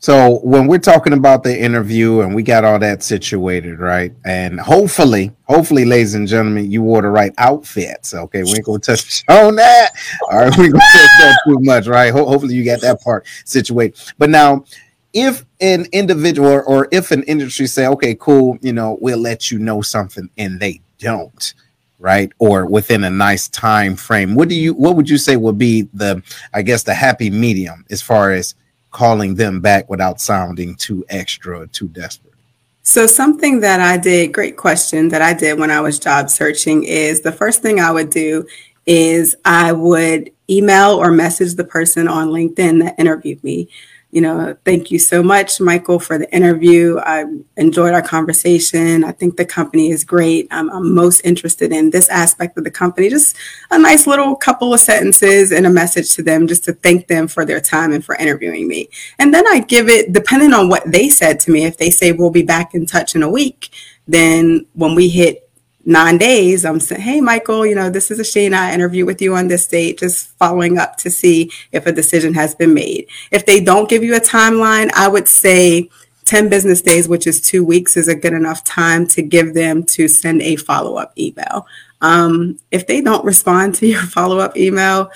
So when we're talking about the interview and we got all that situated, right? And hopefully, hopefully, ladies and gentlemen, you wore the right outfits. Okay, we ain't gonna touch on that. All right, we ain't gonna touch that too much, right? Ho- hopefully, you got that part situated. But now, if an individual or, or if an industry say, okay, cool, you know, we'll let you know something, and they don't, right or within a nice time frame what do you what would you say would be the i guess the happy medium as far as calling them back without sounding too extra or too desperate. So something that i did great question that i did when i was job searching is the first thing i would do is i would email or message the person on linkedin that interviewed me you know, thank you so much, Michael, for the interview. I enjoyed our conversation. I think the company is great. I'm, I'm, most interested in this aspect of the company. Just a nice little couple of sentences and a message to them just to thank them for their time and for interviewing me. And then I give it, depending on what they said to me, if they say we'll be back in touch in a week, then when we hit nine days, I'm saying, hey, Michael, you know, this is Asheenia. I interview with you on this date, just following up to see if a decision has been made. If they don't give you a timeline, I would say 10 business days, which is two weeks, is a good enough time to give them to send a follow up email. Um, if they don't respond to your follow up email,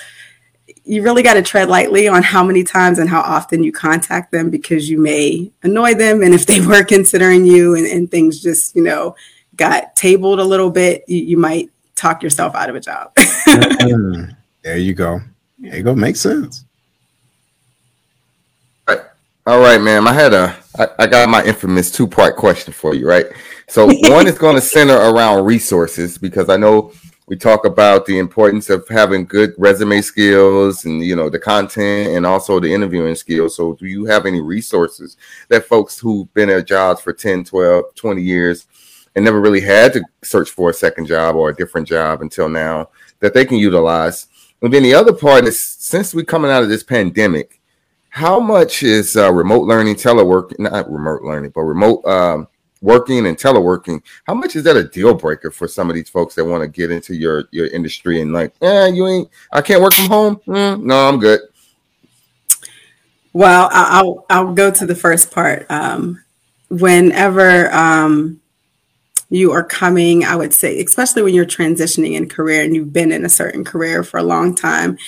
you really got to tread lightly on how many times and how often you contact them because you may annoy them. And if they were considering you and, and things just, you know, got tabled a little bit, you, you might talk yourself out of a job. there you go. There you go. Makes sense. All right. All right, ma'am. I had a I, I got my infamous two part question for you, right? So one is going to center around resources because I know we talk about the importance of having good resume skills and you know the content and also the interviewing skills so do you have any resources that folks who've been at jobs for 10 12 20 years and never really had to search for a second job or a different job until now that they can utilize. And then the other part is since we're coming out of this pandemic, how much is uh, remote learning, telework, not remote learning, but remote um, working and teleworking, how much is that a deal breaker for some of these folks that want to get into your your industry and like, yeah, you ain't, I can't work from home. Mm, no, I'm good. Well, I'll I'll go to the first part. Um, whenever um, you are coming, I would say, especially when you're transitioning in career and you've been in a certain career for a long time,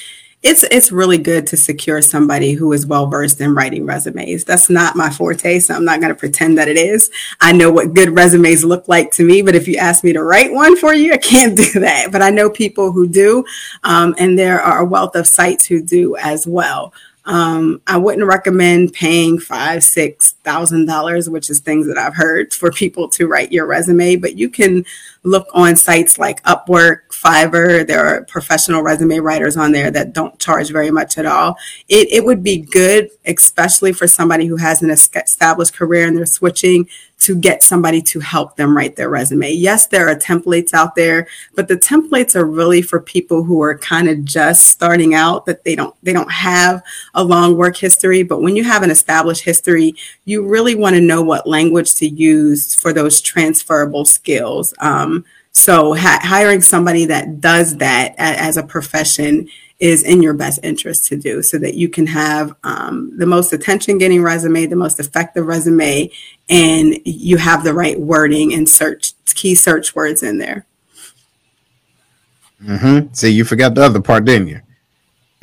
it's it's really good to secure somebody who is well versed in writing resumes. That's not my forte, so I'm not going to pretend that it is. I know what good resumes look like to me, but if you ask me to write one for you, I can't do that. But I know people who do, um, and there are a wealth of sites who do as well. Um, I wouldn't recommend paying five, six thousand dollars, which is things that I've heard for people to write your resume. But you can look on sites like Upwork, Fiverr. There are professional resume writers on there that don't charge very much at all. It, it would be good, especially for somebody who has an established career and they're switching to get somebody to help them write their resume. Yes, there are templates out there, but the templates are really for people who are kind of just starting out that they don't they don't have a long work history, but when you have an established history, you really want to know what language to use for those transferable skills. Um, so ha- hiring somebody that does that a- as a profession is in your best interest to do so that you can have um, the most attention getting resume, the most effective resume, and you have the right wording and search key search words in there. Mm-hmm. See, you forgot the other part, didn't you?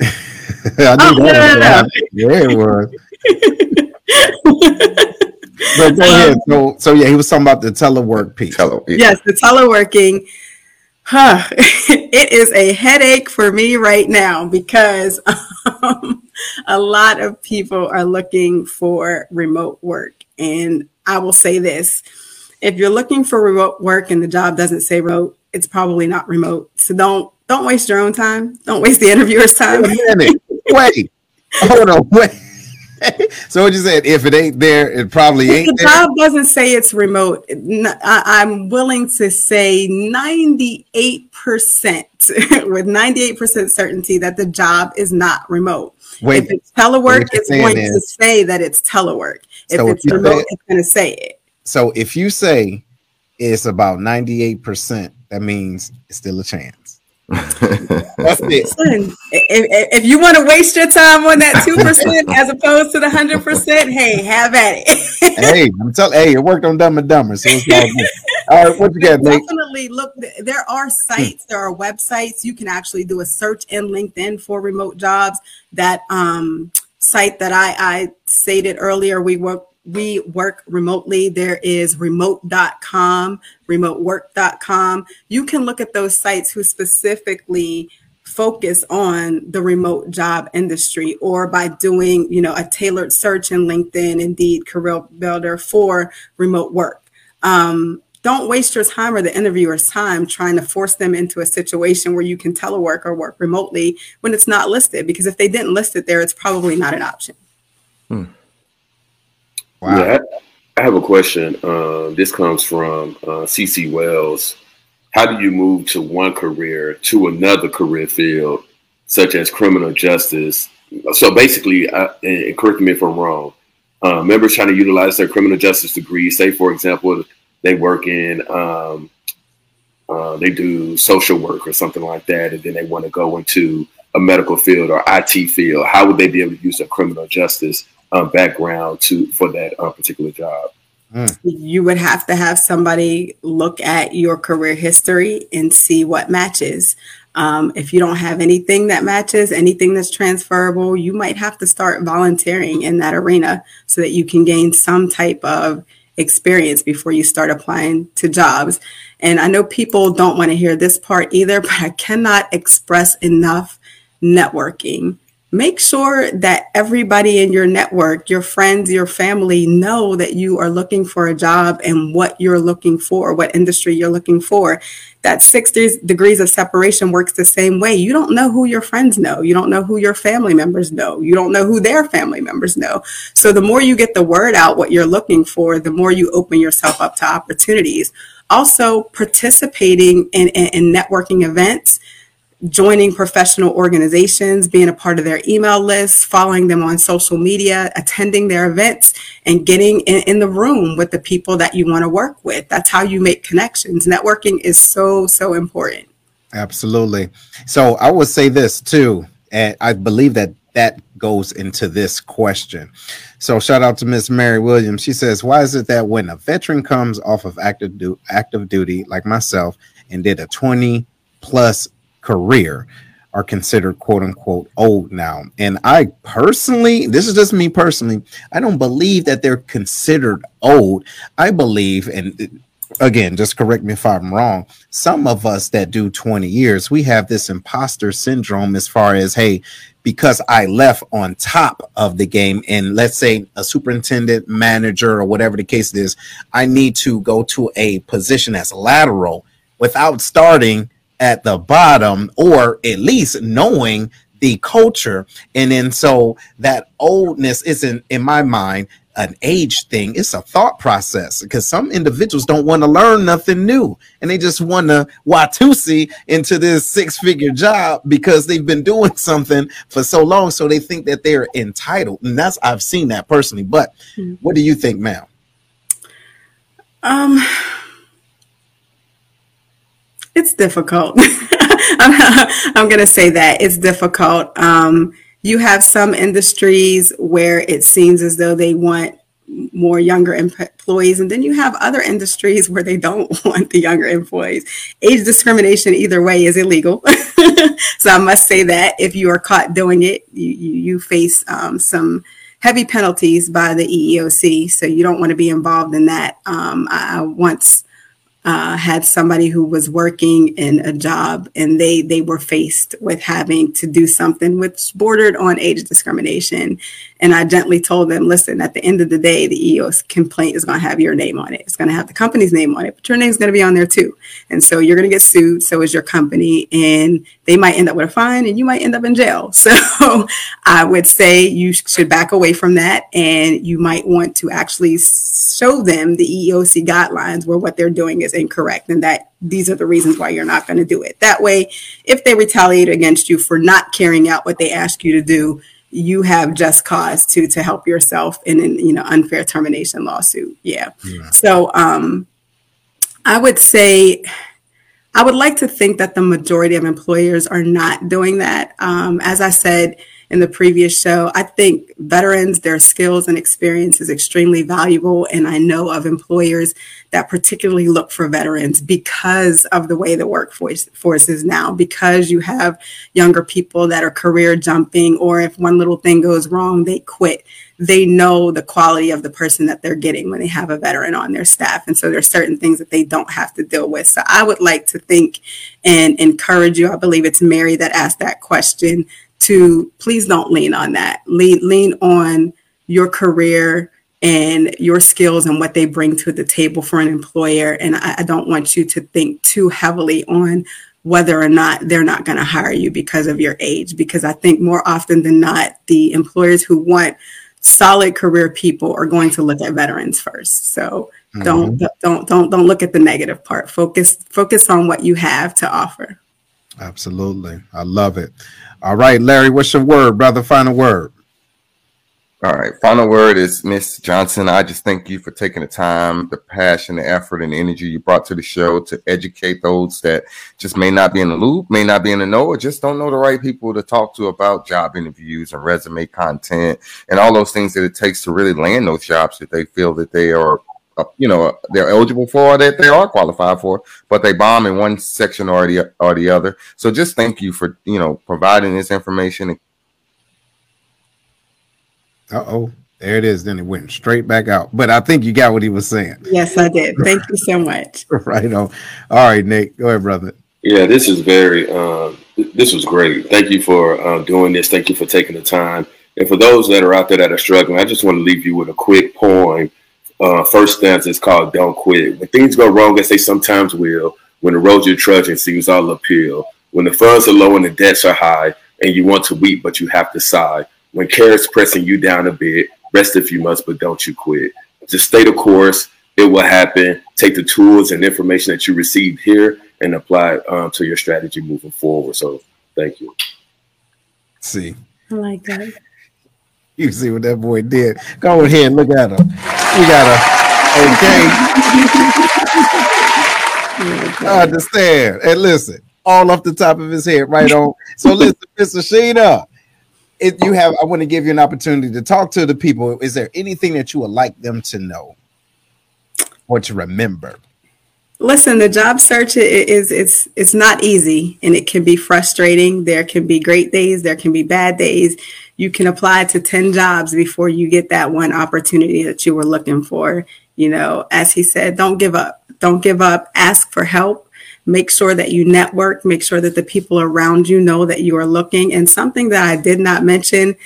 I oh, no, no, no. Yeah, it was. but go ahead. So, so yeah, he was talking about the telework piece. Tele- yeah. Yes, the teleworking huh, it is a headache for me right now because um, a lot of people are looking for remote work. And I will say this if you're looking for remote work and the job doesn't say remote, it's probably not remote. So don't don't waste your own time. Don't waste the interviewer's time. Wait, wait. hold on, wait. so what you said? If it ain't there, it probably ain't. The job doesn't say it's remote. I'm willing to say 98 percent, with 98 percent certainty, that the job is not remote. Wait, if it's telework, it's going is, to say that it's telework. If so it's if remote, say, it's going to say it. So if you say it's about 98 percent, that means it's still a chance. That's it. Listen, if, if, you want to waste your time on that two percent as opposed to the hundred percent, hey, have at it. hey, I'm telling. Hey, it worked on Dumb and Dumber, so it's all good. All right, what you got, Nate? Definitely look. There are sites, there are websites. You can actually do a search in LinkedIn for remote jobs. That um, site that I, I stated earlier, we work we work remotely. There is remote.com, remotework.com. You can look at those sites who specifically focus on the remote job industry or by doing, you know, a tailored search in LinkedIn, Indeed, Career Builder for remote work. Um, don't waste your time or the interviewer's time trying to force them into a situation where you can telework or work remotely when it's not listed because if they didn't list it there, it's probably not an option. Hmm. Wow. Yeah, I have a question. Um, this comes from uh, CC Wells. How do you move to one career to another career field, such as criminal justice? So basically, uh, and correct me if I'm wrong. Uh, members trying to utilize their criminal justice degree, say for example, they work in, um, uh, they do social work or something like that, and then they want to go into a medical field or IT field. How would they be able to use their criminal justice um, background to for that uh, particular job. Mm. You would have to have somebody look at your career history and see what matches. Um, if you don't have anything that matches, anything that's transferable, you might have to start volunteering in that arena so that you can gain some type of experience before you start applying to jobs. And I know people don't want to hear this part either, but I cannot express enough networking make sure that everybody in your network, your friends, your family know that you are looking for a job and what you're looking for, what industry you're looking for. That six degrees of separation works the same way. You don't know who your friends know. You don't know who your family members know. You don't know who their family members know. So the more you get the word out what you're looking for, the more you open yourself up to opportunities. Also, participating in, in, in networking events joining professional organizations, being a part of their email list, following them on social media, attending their events, and getting in, in the room with the people that you want to work with. That's how you make connections. Networking is so, so important. Absolutely. So I would say this too, and I believe that that goes into this question. So shout out to Miss Mary Williams. She says, "Why is it that when a veteran comes off of active du- active duty, like myself, and did a 20 plus career, are considered quote unquote old now?" And I personally, this is just me personally, I don't believe that they're considered old. I believe, and again, just correct me if I'm wrong. Some of us that do 20 years, we have this imposter syndrome as far as, hey, because I left on top of the game, and let's say a superintendent, manager, or whatever the case is, I need to go to a position that's lateral without starting at the bottom or at least knowing the culture. And then so that oldness isn't in my mind an age thing. It's a thought process because some individuals don't want to learn nothing new and they just want to Watusi into this six figure job because they've been doing something for so long. So they think that they're entitled. And that's, I've seen that personally. But mm-hmm. what do you think, ma'am? Um, it's difficult. I'm, I'm going to say that it's difficult. Um, you have some industries where it seems as though they want more younger employees and then you have other industries where they don't want the younger employees age discrimination either way is illegal so i must say that if you are caught doing it you, you, face um, some heavy penalties by the eeoc so you don't want to be involved in that um, I, I once uh, had somebody who was working in a job and they they were faced with having to do something which bordered on age discrimination and i gently told them listen at the end of the day the eos complaint is going to have your name on it. It's going to have the company's name on it but your name's going to be on there too. And so you're going to get sued so is your company and they might end up with a fine and you might end up in jail. So i would say you should back away from that and you might want to actually show them the eoc guidelines where what they're doing is incorrect and that these are the reasons why you're not going to do it. That way, if they retaliate against you for not carrying out what they ask you to do, you have just cause to to help yourself in an you know unfair termination lawsuit. Yeah. yeah. So um I would say I would like to think that the majority of employers are not doing that. Um, as I said, in the previous show. I think veterans, their skills and experience is extremely valuable. And I know of employers that particularly look for veterans because of the way the workforce force is now, because you have younger people that are career jumping, or if one little thing goes wrong, they quit. They know the quality of the person that they're getting when they have a veteran on their staff. And so there's certain things that they don't have to deal with. So I would like to think and encourage you. I believe it's Mary that asked that question to please don't lean on that. Lean, lean on your career and your skills and what they bring to the table for an employer. And I, I don't want you to think too heavily on whether or not they're not going to hire you because of your age. Because I think more often than not, the employers who want solid career people are going to look at veterans first. So mm-hmm. don't don't don't don't look at the negative part. Focus focus on what you have to offer. Absolutely. I love it. All right, Larry, what's your word, brother? Final word. All right. Final word is Miss Johnson. I just thank you for taking the time, the passion, the effort, and the energy you brought to the show to educate those that just may not be in the loop, may not be in the know, or just don't know the right people to talk to about job interviews and resume content and all those things that it takes to really land those jobs that they feel that they are uh, you know they're eligible for that they are qualified for but they bomb in one section or the or the other. So just thank you for you know providing this information. Uh-oh there it is then it went straight back out. But i think you got what he was saying. Yes i did. Thank you so much. Right on. All right nick go ahead brother. Yeah this is very um, this was great. Thank you for uh, doing this. Thank you for taking the time. And for those that are out there that are struggling i just want to leave you with a quick poem uh, first stanza is called Don't Quit. When things go wrong, as they sometimes will, when the road you're trudging seems all uphill, when the funds are low and the debts are high, and you want to weep, but you have to sigh, when care is pressing you down a bit, rest if you must, but don't you quit. Just stay the course. It will happen. Take the tools and information that you received here and apply um, to your strategy moving forward. So Thank you. See, I like that. You see what that boy did. Go ahead and look at him. We got a okay. I understand. And listen, all off the top of his head, right on. So listen, Mr. Sheena, if you have, I want to give you an opportunity to talk to the people. Is there anything that you would like them to know or to remember? Listen, the job search is it's it's not easy and it can be frustrating. There can be great days, there can be bad days. You can apply to 10 jobs before you get that one opportunity that you were looking for. You know, as he said, don't give up. Don't give up. Ask for help. Make sure that you network, make sure that the people around you know that you are looking. And something that I did not mention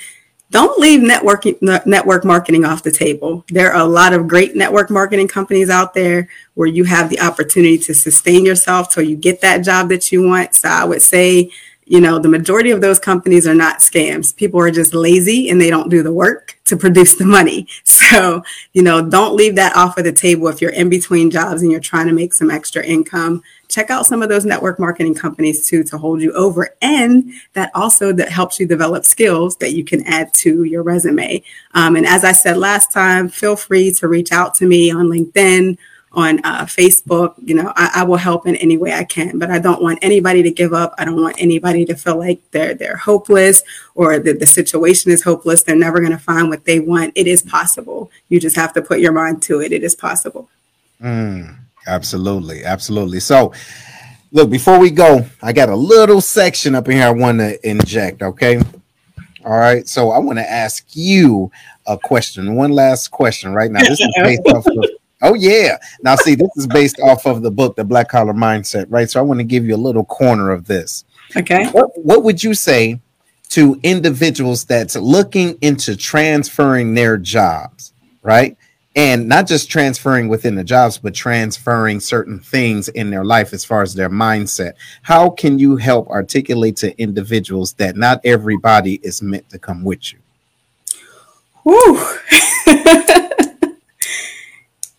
don't leave networking network marketing off the table. There are a lot of great network marketing companies out there where you have the opportunity to sustain yourself till you get that job that you want. So I would say, you know, the majority of those companies are not scams. People are just lazy and they don't do the work to produce the money. So, you know, don't leave that off of the table if you're in between jobs and you're trying to make some extra income check out some of those network marketing companies too to hold you over and that also that helps you develop skills that you can add to your resume um, and as i said last time feel free to reach out to me on linkedin on uh, facebook you know I, I, will help in any way i can but i don't want anybody to give up i don't want anybody to feel like they're they're hopeless or that the situation is hopeless they're never going to find what they want it is possible you just have to put your mind to it it is possible mm. Absolutely, absolutely. So, look, before we go, I got a little section up in here I want to inject. Okay. All right. So I want to ask you a question. One last question right now. This is based off of Oh yeah. Now see, this is based off of the book, The Black Collar Mindset, right? So I want to give you a little corner of this. Okay. What, what would you say to individuals that's looking into transferring their jobs, right? and not just transferring within the jobs but transferring certain things in their life as far as their mindset how can you help articulate to individuals that not everybody is meant to come with you Whew.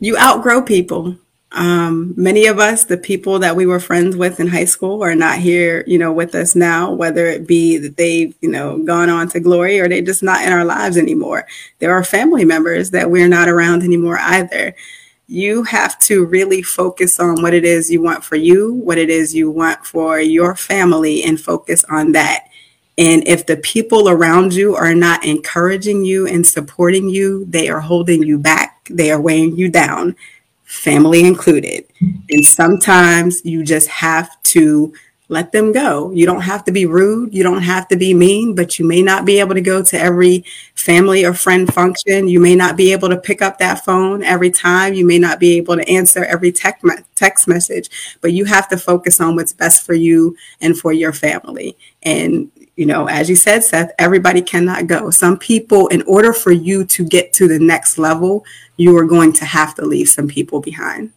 you outgrow people um, many of us, the people that we were friends with in high school, are not here, you know, with us now. Whether it be that they've, you know, gone on to glory or they're just not in our lives anymore. There are family members that we're not around anymore either. You have to really focus on what it is you want for you, what it is you want for your family, and focus on that. And if the people around you are not encouraging you and supporting you, they are holding you back, they are weighing you down family included. And sometimes you just have to let them go. You don't have to be rude. You don't have to be mean, but you may not be able to go to every family or friend function. You may not be able to pick up that phone every time. You may not be able to answer every text, text message, but you have to focus on what's best for you and for your family. And you know, as you said, Seth, everybody cannot go. Some people, in order for you to get to the next level, you are going to have to leave some people behind.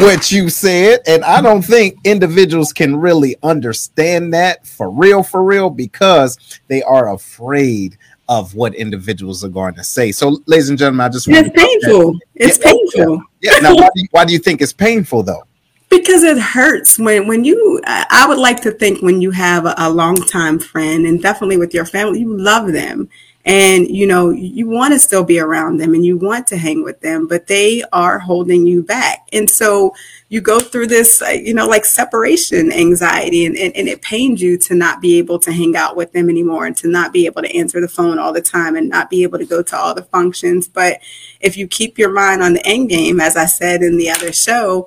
What you said, and I don't think individuals can really understand that for real, for real, because they are afraid of what individuals are going to say. So, ladies and gentlemen, I just want it's painful. It's yeah, painful. Yeah. Now, why do, you, why do you think it's painful though? Because it hurts when when you. I would like to think when you have a, a longtime friend, and definitely with your family, you love them and you know you want to still be around them and you want to hang with them but they are holding you back. And so you go through this uh, you know like separation anxiety and, and, and, it pains you to not be able to hang out with them anymore and to not be able to answer the phone all the time and not be able to go to all the functions. But if you keep your mind on the end game as i said in the other show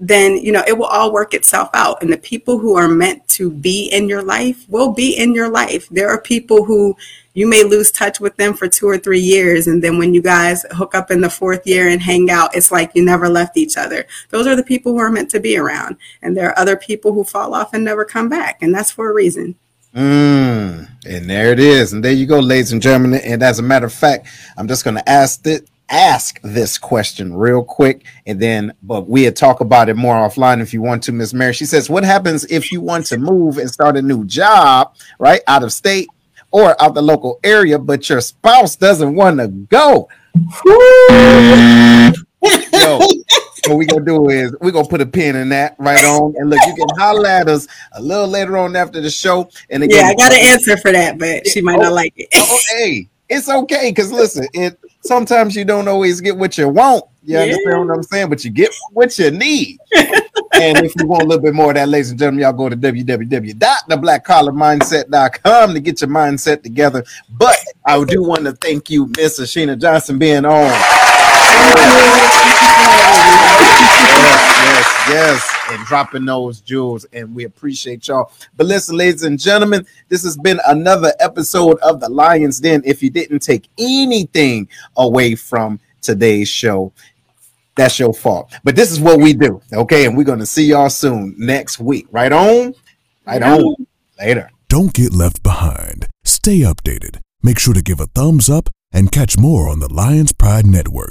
then you know it will all work itself out. And the people who are meant to be in your life will be in your life. There are people who you may lose touch with them for two or three years and then when you guys hook up in the fourth year and hang out it's like you never left each other. Those are the people who are meant to be around. And there are other people who fall off and never come back and that's for a reason. Mm, and there it is. And there you go ladies and gentlemen. And as a matter of fact i'm just going to ask it ask this question real quick and then but we'll talk about it more offline if you want to miss mary she says what happens if you want to move and start a new job right out of state or out the local area, but your spouse doesn't want to go. Yo, what we gonna do is we gonna put a pin in that right on. And look, you can holler at us a little later on after the show. And again, yeah, I got an answer for that, but she might oh, not like it. oh, oh hey, it's okay because listen, it sometimes you don't always get what you want. You Yeah. understand what I'm saying? But you get what you need. and if you want a little bit more of that, ladies and gentlemen, y'all go to www.theblackcollarmindset.com to get your mindset together. But I do want to thank you, Miss Asheenia Johnson, being on. Yes, yes, yes, and dropping those jewels, and we appreciate y'all. But listen, ladies and gentlemen, this has been another episode of the Lions Den. If you didn't take anything away from today's show, that's your fault. But this is what we do, okay? And we're gonna see y'all soon next week. Right on, right on. Later. Don't get left behind. Stay updated. Make sure to give a thumbs up and catch more on the Lions Pride Network.